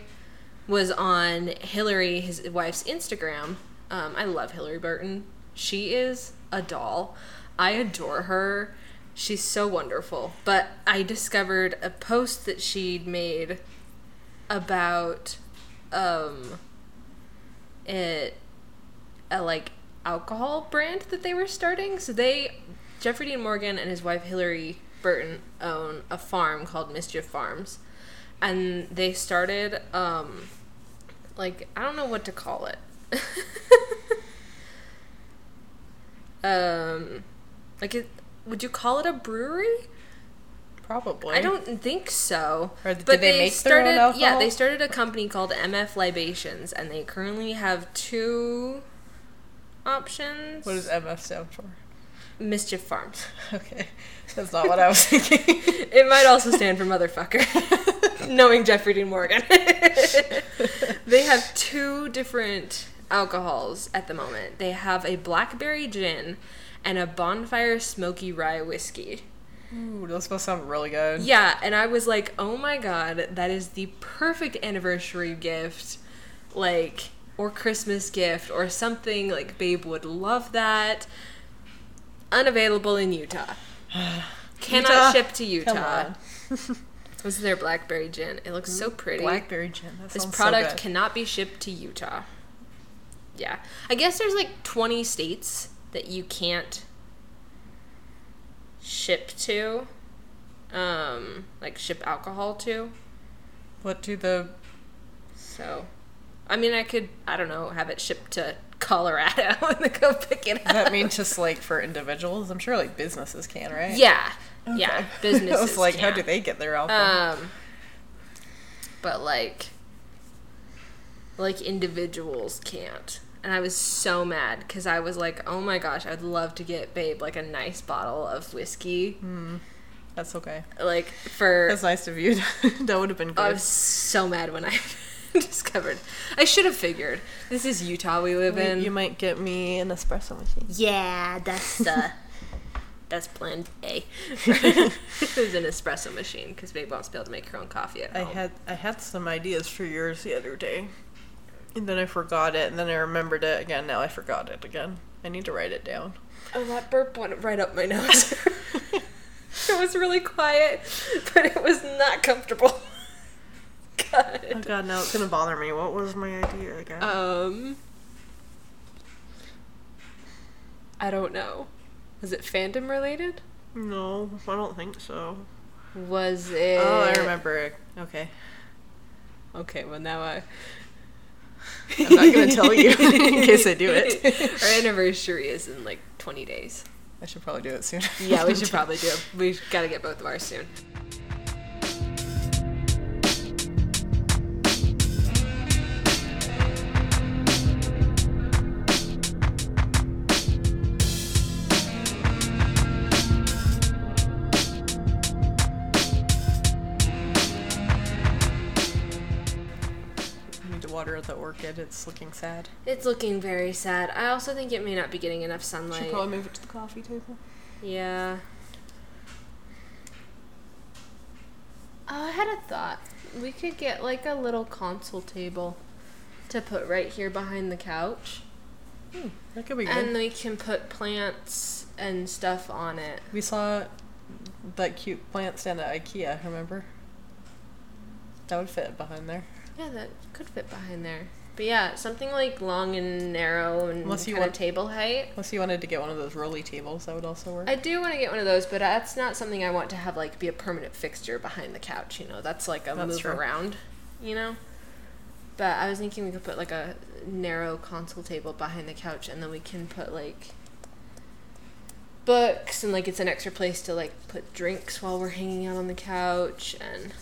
was on Hilarie, his wife's Instagram. Um, I love Hilarie Burton. She is a doll. I adore her. She's so wonderful. But I discovered a post that she'd made about um it a like alcohol brand that they were starting. So they Jeffrey Dean Morgan and his wife Hilarie Burton own a farm called Mischief Farms. And they started um like I don't know what to call it. um like it would you call it a brewery? Probably. I don't think so. Or but they they, make their own started. Yeah, they started a company called MF Libations, and they currently have two options. What does MF stand for? Mischief Farms? Okay. That's not what I was thinking. It might also stand for motherfucker. Knowing Jeffrey Dean Morgan, they have two different alcohols at the moment. They have a blackberry gin and a bonfire smoky rye whiskey. Ooh, those both sound really good. Yeah, and I was like, oh my god, that is the perfect anniversary gift, like, or Christmas gift, or something. Like, Babe would love that. Unavailable in Utah. Cannot Utah? ship to Utah. This is their blackberry gin. It looks so pretty. Blackberry gin. That this product so cannot be shipped to Utah. Yeah. I guess there's like 20 states that you can't ship to. Um, like ship alcohol to. What do the So, I mean, I could, I don't know, have it shipped to Colorado and then go pick it up. That mean just like for individuals? I'm sure like businesses can, right? Yeah. Yeah. Okay. Businesses. I was like, how do they get their alcohol? Um, but like, like individuals can't. And I was so mad because I was like, oh my gosh, I'd love to get Babe like a nice bottle of whiskey. That's okay. Like for That's nice of you. that would have been good. I was so mad when I discovered. I should have figured. This is Utah we live in. you might get me an espresso machine. yeah, that's uh, that's plan A. it was an espresso machine because Babe wants to be able to make her own coffee at I home. had I had some ideas for yours the other day, and then I forgot it, and then I remembered it again. Now I forgot it again. I need to write it down. Oh, that burp went right up my nose. it was really quiet, but it was not comfortable. Oh God. no, it's gonna bother me. What was my idea again? Um. I don't know. Was it fandom related? no, I don't think so. Was it? Oh, I remember. Okay, Okay, well now I. I'm not gonna tell you in case I do it. Our anniversary is in like 20 days. I should probably do it soon. Yeah, we should probably do it. We gotta get both of ours soon. The orchid. It's looking sad. It's looking very sad. I also think it may not be getting enough sunlight. Should probably move it to the coffee table. Yeah. Oh, I had a thought. We could get like a little console table to put right here behind the couch. Hmm, that could be good. And we can put plants and stuff on it. we saw that cute plant stand at IKEA. Remember? That would fit behind there. Yeah, that could fit behind there. But yeah, something like long and narrow and Unless you kind of want- table height. Unless you wanted to get one of those rolly tables, that would also work. I do want to get one of those, but that's not something I want to have like be a permanent fixture behind the couch. You know, that's like a That's move true. around. You know. But I was thinking we could put like a narrow console table behind the couch, and then we can put like books, and like it's an extra place to like put drinks while we're hanging out on the couch, and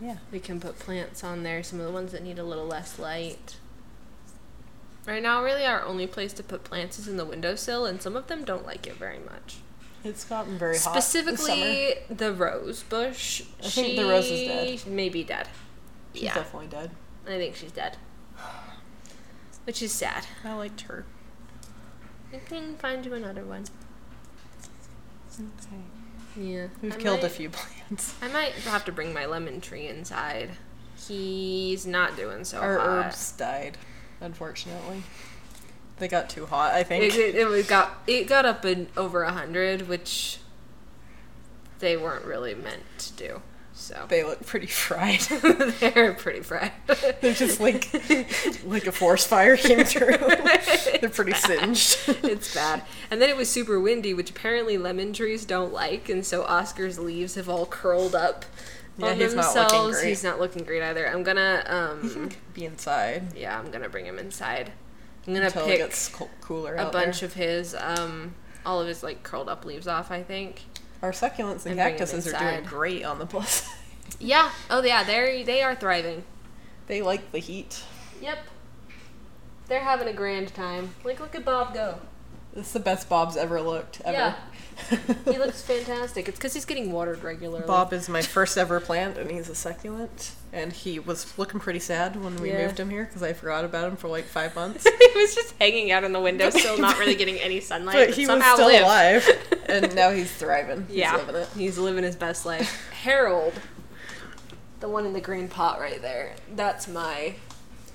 yeah. we can put plants on there. Some of the ones that need a little less light. Right now, really, our only place to put plants is in the windowsill, and some of them don't like it very much. It's gotten very hot. Specifically, the rose bush. I think the rose is dead. She may be dead. She's yeah, definitely dead. I think she's dead. Which is sad. I liked her. I can find you another one. Okay. Yeah. We've I killed a few plants. I might have to bring my lemon tree inside. He's not doing so Our hot. herbs died, unfortunately. They got too hot, I think. It, it, it got it got up in over a hundred, which they weren't really meant to do. So they look pretty fried. they're pretty fried. They're just like like a forest fire came through. They're pretty singed. it's bad. And then it was super windy, which apparently lemon trees don't like, and so Oscar's leaves have all curled up Yeah, on he's not themselves. looking great. He's not looking great either. I'm gonna um Be inside yeah, I'm gonna bring him inside. I'm gonna until pick cooler a bunch there. of his um all of his like curled up leaves off, I think. Our succulents and and cactuses are doing great on the plus. side. Yeah. Oh yeah, they're they are thriving. they like the heat. Yep. They're having a grand time. Like look at Bob go. This is the best Bob's ever looked ever. Yeah. He looks fantastic. It's because he's getting watered regularly. Bob is my first ever plant, and he's a succulent. And he was looking pretty sad when we Yeah. moved him here because I forgot about him for like five months. he was just hanging out in the window, still not really getting any sunlight. but But, he was still lived. alive, and now he's thriving. He's Yeah, living it. he's living his best life. Harold, the one in the green pot right there. That's my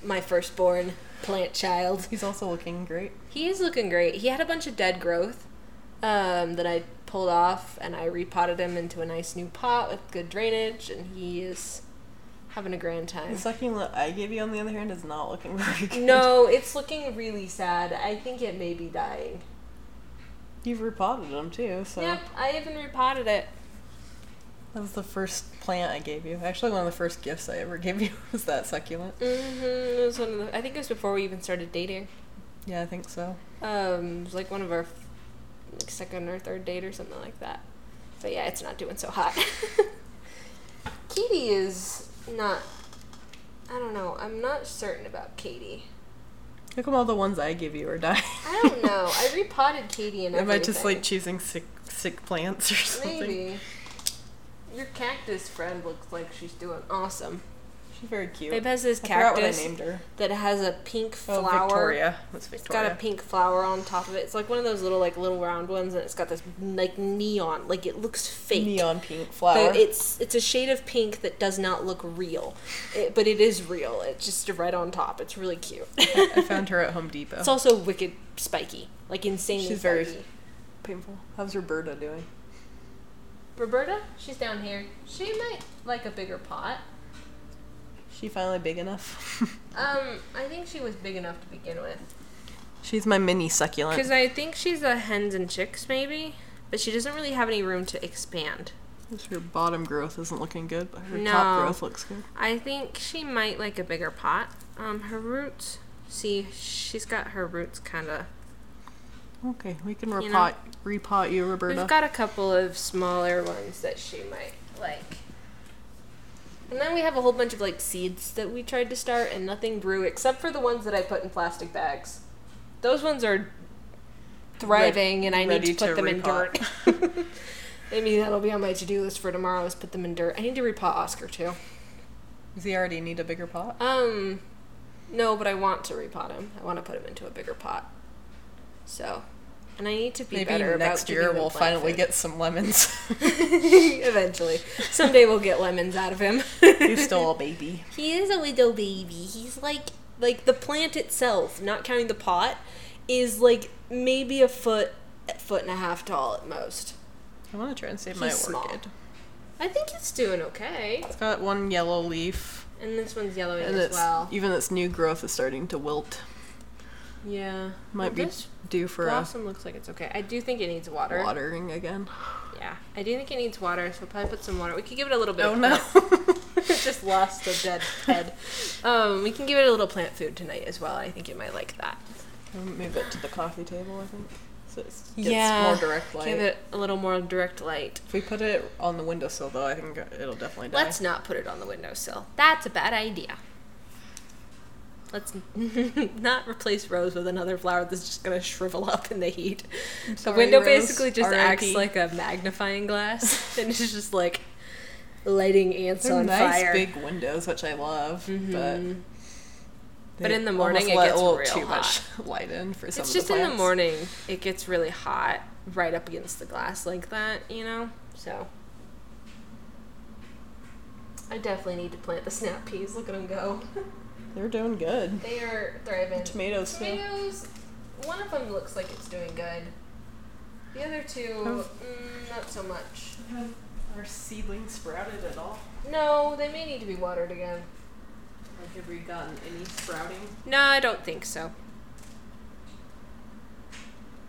my firstborn plant child. He's also looking great. He is looking great. He had a bunch of dead growth um, that I pulled off, and I repotted him into a nice new pot with good drainage, and he is having a grand time. The time. succulent I gave you, on the other hand, is not looking very good. No, it's looking really sad. I think it may be dying. You've repotted them too, so Yep, I even repotted it. that was the first plant I gave you. Actually, one of the first gifts I ever gave you was that succulent. Mm-hmm. It was one of the. I think it was before we even started dating. Yeah, I think so. Um, it was like one of our like second or third date or something like that. But yeah, it's not doing so hot. Katie is not. I don't know. I'm not certain about Katie. How come all the ones I give you are dying? I don't know. I repotted Katie and Am I just like choosing sick sick plants or something? maybe? Your cactus friend looks like she's doing awesome. She's very cute. Babe has this I forgot what I cactus named her. that has a pink flower. Oh, flower. Victoria. That's Victoria. It's got a pink flower on top of it. It's like one of those little like little round ones, and it's got this like neon. Like it looks fake. neon pink flower. But flower. it's it's a shade of pink that does not look real, it, but it is real. It's just right on top. It's really cute. I found her at Home Depot. it's also wicked spiky, like insanely She's very- painful. How's Roberta doing? Roberta, she's down here. She might like a bigger pot. She finally big enough. Um, I think she was big enough to begin with. She's my mini succulent. Because I think she's a hens and chicks, maybe. But she doesn't really have any room to expand. Her bottom growth isn't looking good, but her No. top growth looks good. I think she might like a bigger pot. Um, her roots. See, she's got her roots kind of. Okay, we can You repot know, repot you, Roberta. We've got a couple of smaller ones that she might like. And then we have a whole bunch of like seeds that we tried to start and nothing grew except for the ones that I put in plastic bags. Those ones are thriving and I need to put to them in dirt. Maybe that'll be on my to-do list for tomorrow is put them in dirt. I need to repot Oscar too. Does he already need a bigger pot? Um, no, but I want to repot him. I want to put him into a bigger pot. So, and I need to be Maybe better next about year we'll finally get some lemons. Eventually, someday we'll get lemons out of him. He's still a baby. he is a widow baby. He's like like the plant itself, not counting the pot, is like maybe a foot, foot and a half tall at most. I want to try and save my small. orchid. I think it's doing okay. It's got one yellow leaf, And this one's yellowing and as well. even its new growth is starting to wilt. Yeah, Might But be This due for a blossom looks like it's okay. I do think it needs water. watering again. Yeah, I do think it needs water, so we'll probably put some water. We could give it a little bit. Oh of no! It just lost a dead head. Um, we can give it a little plant food tonight as well. I think it might like that. I'll move it to the coffee table. I think so it gets more direct light. Give it a little more direct light. If we put it on the windowsill, though, I think it'll definitely die. Let's not put it on the windowsill. That's a bad idea. Let's not replace Rose with another flower that's just gonna shrivel up in the heat. the window Rose. basically just acts R.I.P.. like a magnifying glass, and it's just like lighting ants They're on nice fire. big windows, which I love, but Mhm. But they in the morning, it gets a little real too hot. much light in for some It's of just the in the morning it gets really hot right up against the glass like that, you know? So I definitely need to plant the snap peas. Look at them go. They're doing good. they are thriving. Tomatoes too. Tomatoes, one of them looks like it's doing good. The other two, Oh. mm, not so much. Have our seedlings sprouted at all? No, they may need to be watered again. Like, have we gotten any sprouting? No, I don't think so.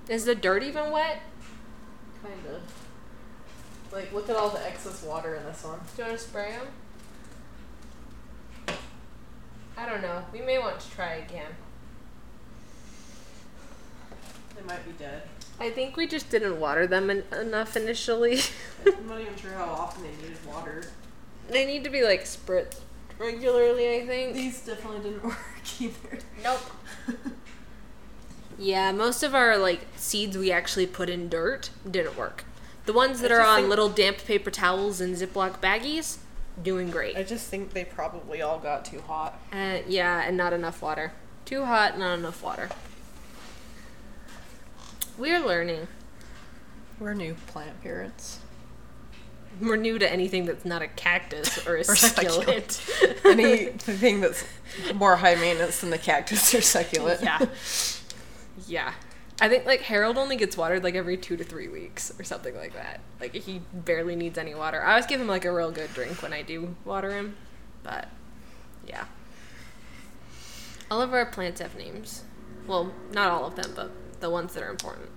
Is the dirt even wet? Kind of. Like, look at all the excess water in this one. Do you want to spray them? I don't know. We may want to try again. They might be dead. I think we just didn't water them en- enough initially. I'm not even sure how often they needed water. they need to be like spritzed regularly, I think. These definitely didn't work either. Nope. Yeah, most of our like seeds we actually put in dirt didn't work. The ones that I are on think- little damp paper towels and Ziploc baggies, doing great. I just think they probably all got too hot. Uh, yeah, and not enough water. Too hot, not enough water. We're learning. We're new plant parents. We're new to anything that's not a cactus or a Or succulent. succulent. Anything that's more high maintenance than the cactus or succulent. yeah. Yeah. I think like Harold only gets watered like every two to three weeks or something like that. Like he barely needs any water. I always give him like a real good drink when I do water him. But yeah. All of our plants have names. Well, not all of them, but the ones that are important.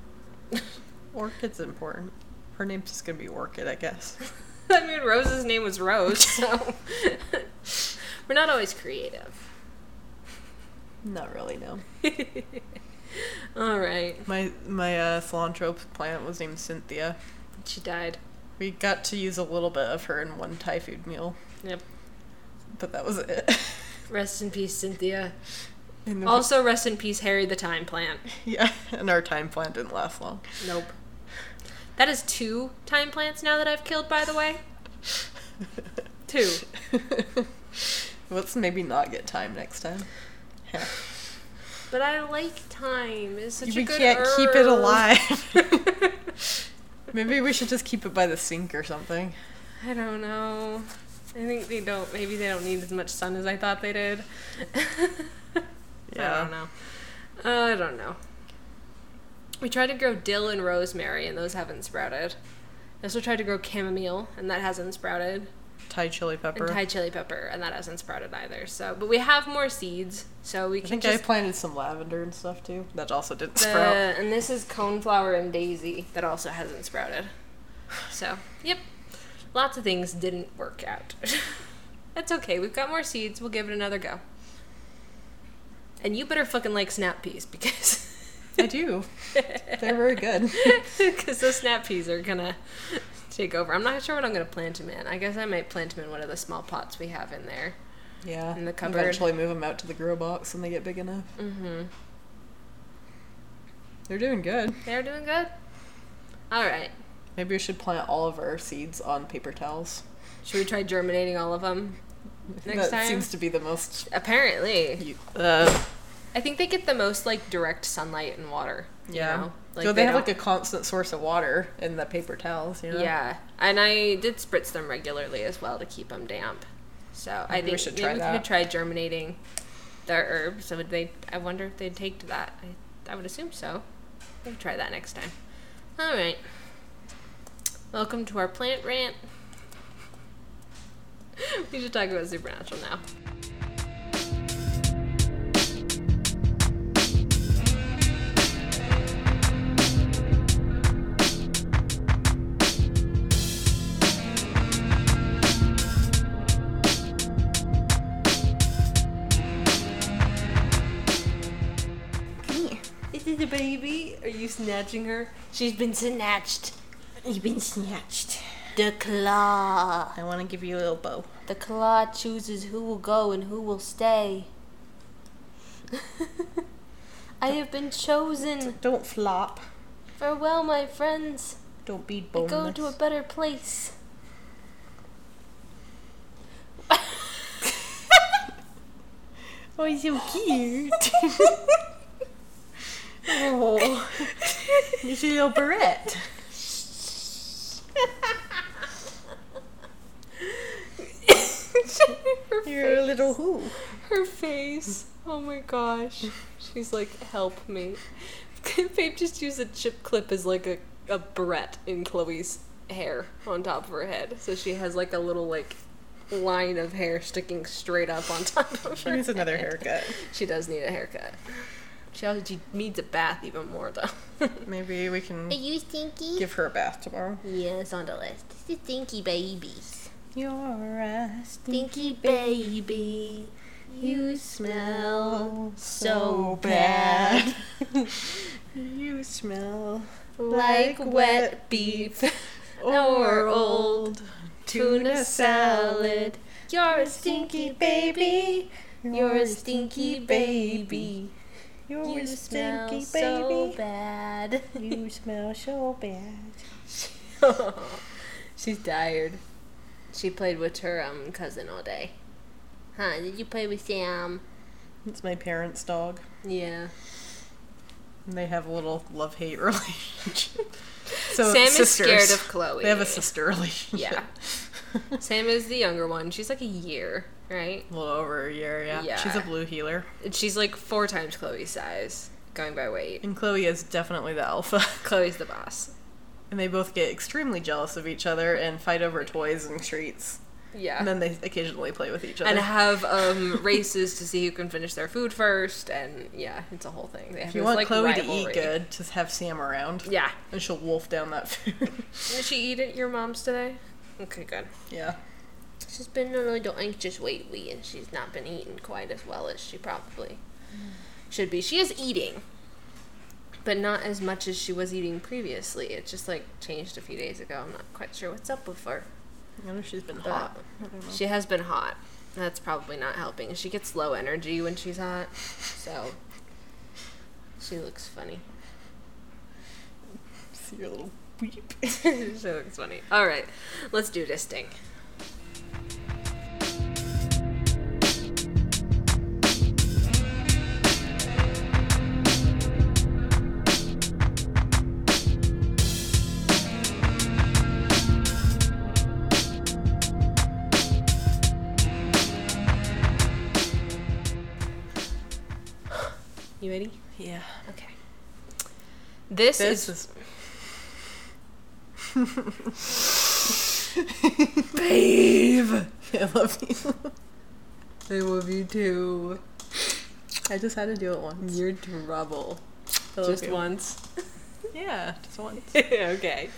Orchid's important. Her name's just gonna be Orchid, I guess. I mean, Rose's name was Rose, so we're not always creative. Not really, no. All right. My my uh, cilantro plant was named Cynthia. She died. We got to use a little bit of her in one Thai food meal, Yep. but that was it. Rest in peace, Cynthia. And Also, rest in peace, Harry the Thyme Plant. yeah, and our thyme plant didn't last long. Nope. That is two thyme plants now that I've killed, by the way. Two. Let's maybe not get thyme next time. Yeah. But I like thyme. It's such we a good thing. You can't keep it alive. maybe we should just keep it by the sink or something. I don't know. I think they don't. Maybe they don't need as much sun as I thought they did. Yeah. I don't know. Uh, I don't know. We tried to grow dill and rosemary, and those haven't sprouted. I also tried to grow chamomile, and that hasn't sprouted. Thai chili pepper. Thai chili pepper, and that hasn't sprouted either. So, but we have more seeds, so we I can think I just. planted some lavender and stuff too. That also didn't the, sprout. and this is coneflower and daisy that also hasn't sprouted. So, yep, lots of things didn't work out. That's okay. We've got more seeds. We'll give it another go. And you better fucking like snap peas because I do. They're very good. because those snap peas are gonna take over. I'm not sure what I'm gonna plant them in. I guess I might plant them in one of the small pots we have in there. Yeah. In the cupboard. Eventually move them out to the grow box when they get big enough. Mm-hmm. They're doing good. They're doing good. All right. Maybe we should plant all of our seeds on paper towels. Should we try germinating all of them next that time? seems to be the most. Apparently, Uh, I think they get the most like direct sunlight and water. You yeah. know? so they, have like a constant source of water in the paper towels. You know? Yeah, and I did spritz them regularly as well to keep them damp. So I Maybe we think should maybe try we could try germinating their herbs. So would they? I wonder if they'd take to that. I, I would assume so. We could try that next time. All right. Welcome to our plant rant. we should talk about supernatural now. Is a baby. Are you snatching her? She's been snatched. You've been snatched. The claw. I want to give you a little bow. The claw chooses who will go and who will stay. I have been chosen. Don't flop. Farewell, my friends. Don't be I boneless. go to a better place. Oh, he's so cute. oh, you see little barrette. her, You're a little who? her face. Oh my gosh. She's like, help me. Can babe just used a chip clip as like a, a barrette in Chloe's hair on top of her head. So she has like a little like line of hair sticking straight up on top of She her. She needs another head. haircut. She does need a haircut. She also she needs a bath even more though. Maybe we can Are you stinky? give her a bath tomorrow. Yeah, it's on the list. The stinky babies. You're a Stinky baby, you smell so bad. bad. you smell Like wet beef or old tuna salad. You're a stinky baby. You're a stinky baby. You're You a smell stinky so baby. bad. You smell so bad. She's tired. She played with her um cousin all day. Huh? Did you play with Sam? It's my parents' dog. Yeah. And they have a little love hate relationship. So Sam is scared of Chloe. They have a sister relationship. Yeah. Sam is the younger one. She's like a year, right? a little over a year, yeah. Yeah. She's a blue heeler. And She's like four times Chloe's size, going by weight. And Chloe is definitely the alpha. Chloe's the boss. and they both get extremely jealous of each other and fight over toys and treats. Yeah. And then they occasionally play with each other. and have um, races to see who can finish their food first, and yeah, it's a whole thing. They have if you want like, Chloe to eat good, just have Sam around. Yeah. And she'll wolf down that food. Did she eat at your mom's today? Okay, good. yeah. She's been a little anxious lately, and she's not been eating quite as well as she probably should be. She is eating. but not as much as she was eating previously. It just like changed a few days ago. I'm not quite sure what's up with her. I know she's been But hot. I don't know. She has been hot. That's probably not helping. She gets low energy when she's hot, so she looks funny. See your little weep. she looks funny. All right, let's do this thing. Yeah. Okay. This, This is is. babe. I love you. I love you too. I just had to do it once. You're trouble. Just you. once. Yeah, just once. okay.